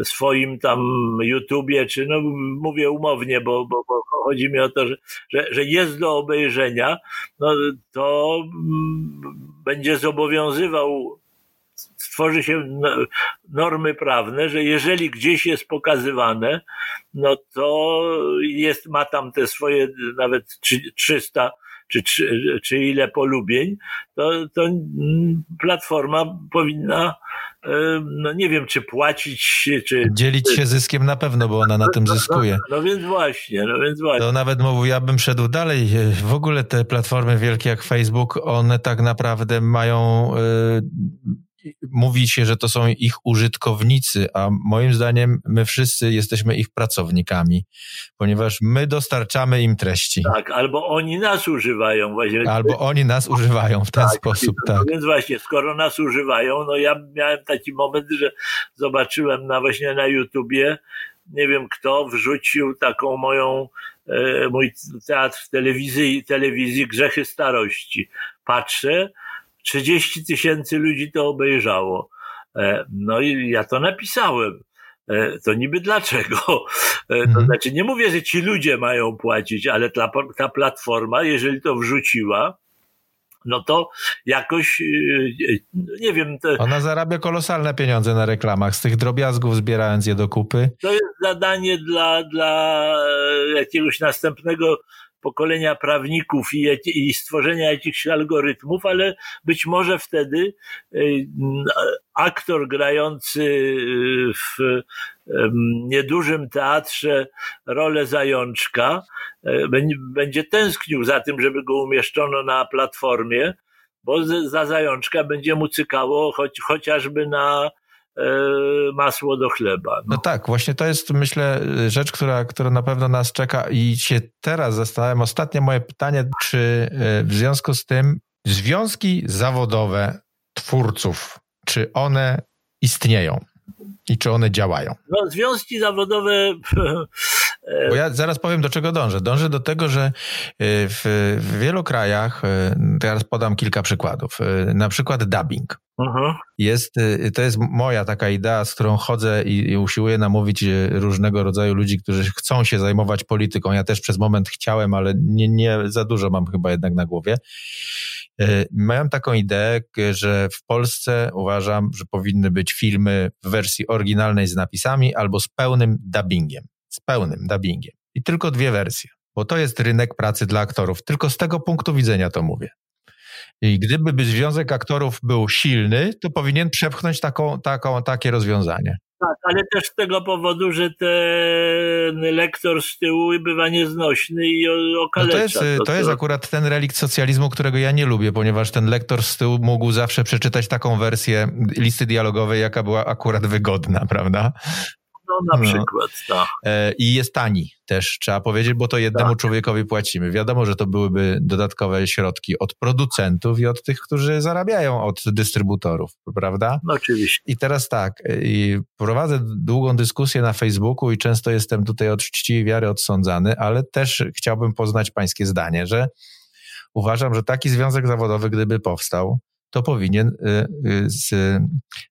swoim tam YouTubie, czy no mówię umownie, bo, bo, bo chodzi mi o to, że, że, że jest do obejrzenia, no to mm, będzie zobowiązywał stworzy się normy prawne, że jeżeli gdzieś jest pokazywane, no to jest, ma tam te swoje nawet 300 czy, czy, czy ile polubień, to, to platforma powinna, e, no nie wiem, czy płacić, czy... Dzielić się zyskiem na pewno, bo ona na tym zyskuje. No, no, więc właśnie, no więc właśnie. To nawet mówił, ja bym szedł dalej. W ogóle te platformy wielkie jak Facebook, one tak naprawdę mają e, mówi się, że to są ich użytkownicy, a moim zdaniem my wszyscy jesteśmy ich pracownikami, ponieważ my dostarczamy im treści. Tak, albo oni nas używają właśnie. Albo oni nas używają w ten tak, sposób, no, tak. Więc właśnie, skoro nas używają, no ja miałem taki moment, że zobaczyłem na właśnie na YouTubie, nie wiem kto wrzucił taką moją, e, mój teatr w telewizji, telewizji Grzechy Starości. Patrzę, 30 tysięcy ludzi to obejrzało. E, no i ja to napisałem. E, to niby dlaczego? E, to mhm. znaczy, nie mówię, że ci ludzie mają płacić, ale ta, ta platforma, jeżeli to wrzuciła, no to jakoś, nie wiem. Ona zarabia kolosalne pieniądze na reklamach, z tych drobiazgów zbierając je do kupy. To jest zadanie dla, dla jakiegoś następnego pokolenia prawników i, i stworzenia jakichś algorytmów, ale być może wtedy y, aktor grający y, w niedużym teatrze rolę zajączka y, będzie tęsknił za tym, żeby go umieszczono na platformie, bo za zajączka będzie mu cykało choć, chociażby na E, masło do chleba. No. no. tak, właśnie to jest myślę rzecz, która, która na pewno nas czeka i się teraz zastanawiam. Ostatnie moje pytanie, czy e, w związku z tym związki zawodowe twórców, czy one istnieją? I czy one działają? No, związki zawodowe. Bo ja zaraz powiem, do czego dążę. Dążę do tego, że e, w, w wielu krajach, teraz podam kilka przykładów, na przykład dubbing. Mhm. Jest, to jest moja taka idea, z którą chodzę i, i usiłuję namówić różnego rodzaju ludzi, którzy chcą się zajmować polityką. Ja też przez moment chciałem, ale nie, nie za dużo mam chyba jednak na głowie. Miałem taką ideę, że w Polsce uważam, że powinny być filmy w wersji oryginalnej z napisami albo z pełnym dubbingiem. Pełnym dubbingiem. I tylko dwie wersje, bo to jest rynek pracy dla aktorów. Tylko z tego punktu widzenia to mówię. I gdyby związek aktorów był silny, to powinien przepchnąć taką, taką, takie rozwiązanie. Tak, ale też z tego powodu, że ten lektor z tyłu bywa nieznośny i okalecza. No to, jest, to, to jest akurat ten relikt socjalizmu, którego ja nie lubię, ponieważ ten lektor z tyłu mógł zawsze przeczytać taką wersję listy dialogowej, jaka była akurat wygodna, prawda? No na no. przykład, tak. I jest tani też, trzeba powiedzieć, bo to jednemu tak. człowiekowi płacimy. Wiadomo, że to byłyby dodatkowe środki od producentów i od tych, którzy zarabiają od dystrybutorów, prawda? No oczywiście. I teraz tak, i prowadzę długą dyskusję na Facebooku i często jestem tutaj od czci i wiary odsądzany, ale też chciałbym poznać pańskie zdanie, że uważam, że taki związek zawodowy, gdyby powstał, to powinien y, y, z,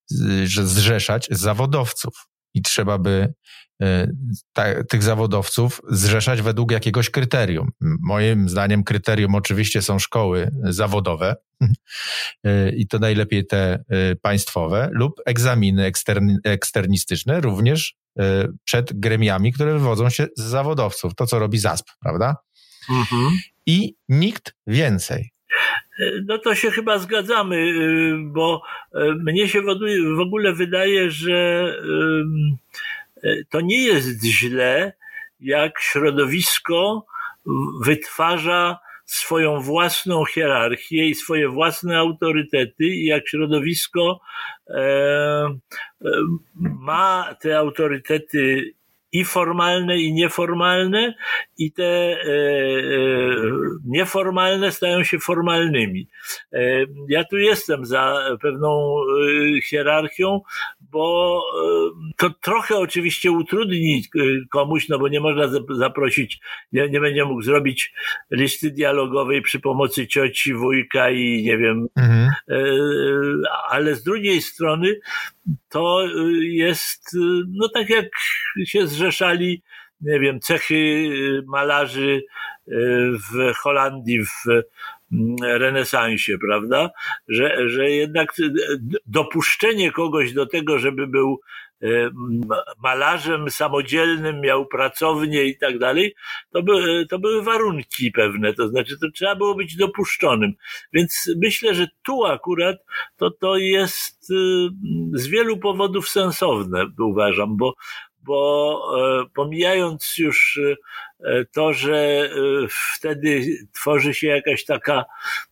z, zrzeszać zawodowców i trzeba by e, ta, tych zawodowców zrzeszać według jakiegoś kryterium. Moim zdaniem kryterium oczywiście są szkoły zawodowe e, i to najlepiej te e, państwowe lub egzaminy eksterni, eksternistyczne również przed gremiami, które wywodzą się z zawodowców. To, co robi ZASP, prawda? Mhm. I nikt więcej. No to się chyba zgadzamy, y, bo y, mnie się w ogóle wydaje, że y, to nie jest źle, jak środowisko wytwarza swoją własną hierarchię i swoje własne autorytety, i jak środowisko e, e, ma te autorytety i formalne, i nieformalne, i te e, nieformalne stają się formalnymi. Ja tu jestem za pewną hierarchią, bo to trochę oczywiście utrudni komuś, no bo nie można zaprosić, nie, nie będzie mógł zrobić listy dialogowej przy pomocy cioci, wujka i nie wiem, mhm. ale z drugiej strony to y, jest, y, no tak jak się zrzeszali, nie wiem, cechy y, malarzy w Holandii w mm, renesansie, prawda? Że, że jednak dopuszczenie kogoś do tego, żeby był malarzem samodzielnym, miał pracownię i tak dalej, to, by, to były warunki pewne, to znaczy to trzeba było być dopuszczonym. Więc myślę, że tu akurat to, to jest y, z wielu powodów sensowne, uważam, bo, bo e, pomijając już e, to, że e, wtedy tworzy się jakaś taka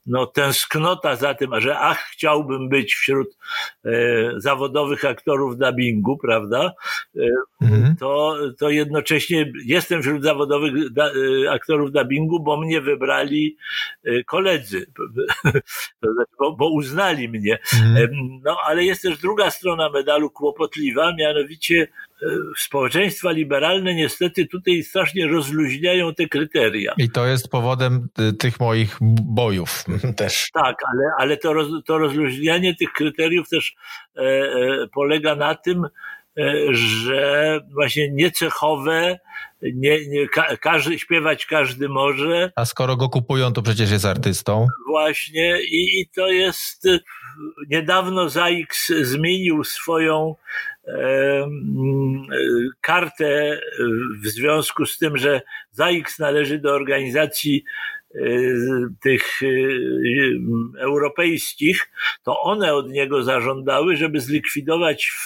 no, tęsknota za tym, że ach, chciałbym być wśród zawodowych aktorów dubbingu, prawda? Mhm. To, to jednocześnie jestem wśród zawodowych aktorów dubbingu, bo mnie wybrali koledzy, to znaczy, bo, bo uznali mnie. Mhm. No, ale jest też druga strona medalu kłopotliwa, mianowicie społeczeństwa liberalne niestety tutaj strasznie rozluźniają te kryteria. I to jest powodem y, tych moich bojów też. Tak, ale, ale to, roz, to rozluźnianie tych kryteriów też e, e, polega na tym, e, że właśnie niecechowe, nie, nie, ka, każdy, śpiewać każdy może. A skoro go kupują, to przecież jest artystą. Właśnie i, i to jest, niedawno ZAX zmienił swoją kartę w związku z tym, że ZAIX należy do organizacji e, tych e, europejskich, to one od niego zażądały, żeby zlikwidować w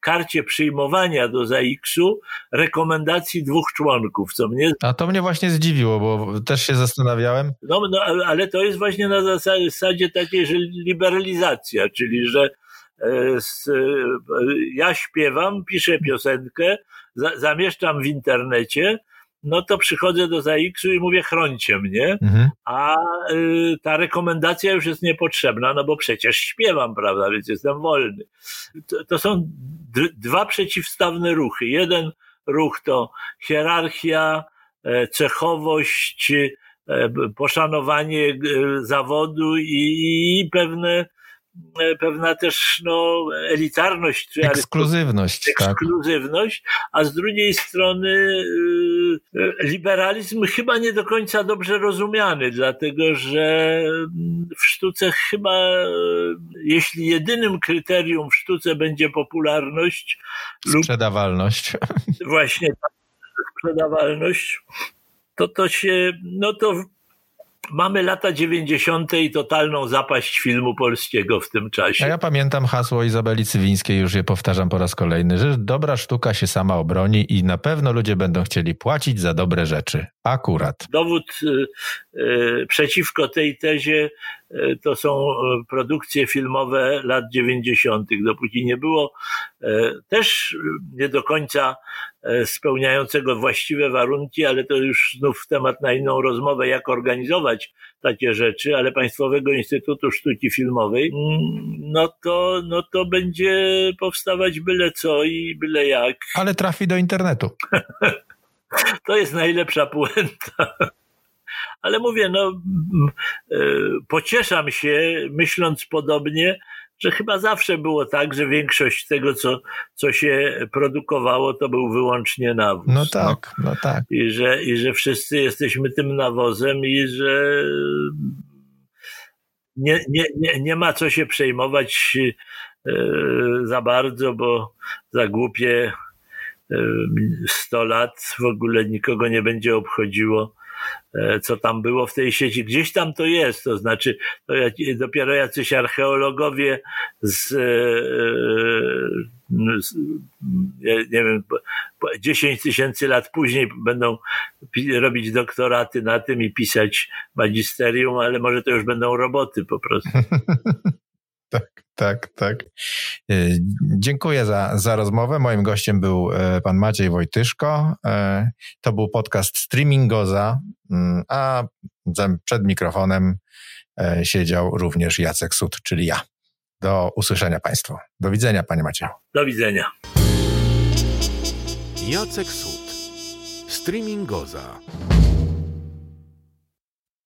karcie przyjmowania do ZAIX-u rekomendacji dwóch członków, co mnie... A to mnie właśnie zdziwiło, bo też się zastanawiałem. No, no ale to jest właśnie na zasadzie takiej, że liberalizacja, czyli że ja śpiewam, piszę piosenkę, zamieszczam w internecie, no to przychodzę do ZAX-u i mówię, chroncie mnie, mhm. a y, ta rekomendacja już jest niepotrzebna, no bo przecież śpiewam, prawda, więc jestem wolny. To, to są dwa przeciwstawne ruchy. Jeden ruch to hierarchia, e, cechowość, e, poszanowanie zawodu i, i pewne E, pewna też no, elitarność. Czy ekskluzywność. Ekskluzywność, tak. a z drugiej strony y, liberalizm chyba nie do końca dobrze rozumiany, dlatego że w sztuce chyba, jeśli jedynym kryterium w sztuce będzie popularność sprzedawalność. Lub, właśnie sprzedawalność, to to się, no to mamy lata 90. i totalną zapaść filmu polskiego w tym czasie. A ja pamiętam hasło Izabeli Cywińskiej, już je powtarzam po raz kolejny, że dobra sztuka się sama obroni i na pewno ludzie będą chcieli płacić za dobre rzeczy. Akurat. Dowód y, y, przeciwko tej tezie to są y, produkcje filmowe lat 90. Dopóki nie było y, też nie do końca spełniającego właściwe warunki, ale to już znów temat na inną rozmowę, jak organizować takie rzeczy, ale Państwowego Instytutu Sztuki Filmowej, mm, no to, no to będzie powstawać byle co i byle jak. Ale trafi do internetu. To jest najlepsza puenta. Ale mówię, no, e, pocieszam się, myśląc podobnie, że chyba zawsze było tak, że większość tego, co, co się produkowało, to był wyłącznie nawóz. No tak, no, no tak. I że, I że wszyscy jesteśmy tym nawozem i że nie, nie, nie, nie ma co się przejmować e, za bardzo, bo za głupie 100 lat w ogóle nikogo nie będzie obchodziło, co tam było w tej sieci. Gdzieś tam to jest, to znaczy to dopiero jacyś archeologowie z, e, z nie wiem, 10 tysięcy lat później będą robić doktoraty na tym i pisać magisterium, ale może to już będą roboty po prostu. tak, Tak. Y, dziękuję za, za rozmowę. Moim gościem był e, pan Maciej Wojtyszko. E, to był podcast Streamingoza, mm, a przed mikrofonem e, siedział również Jacek Sud, czyli ja. Do usłyszenia Państwu. Do widzenia, Panie Macieju. Do widzenia. Jacek Sud. Streamingoza.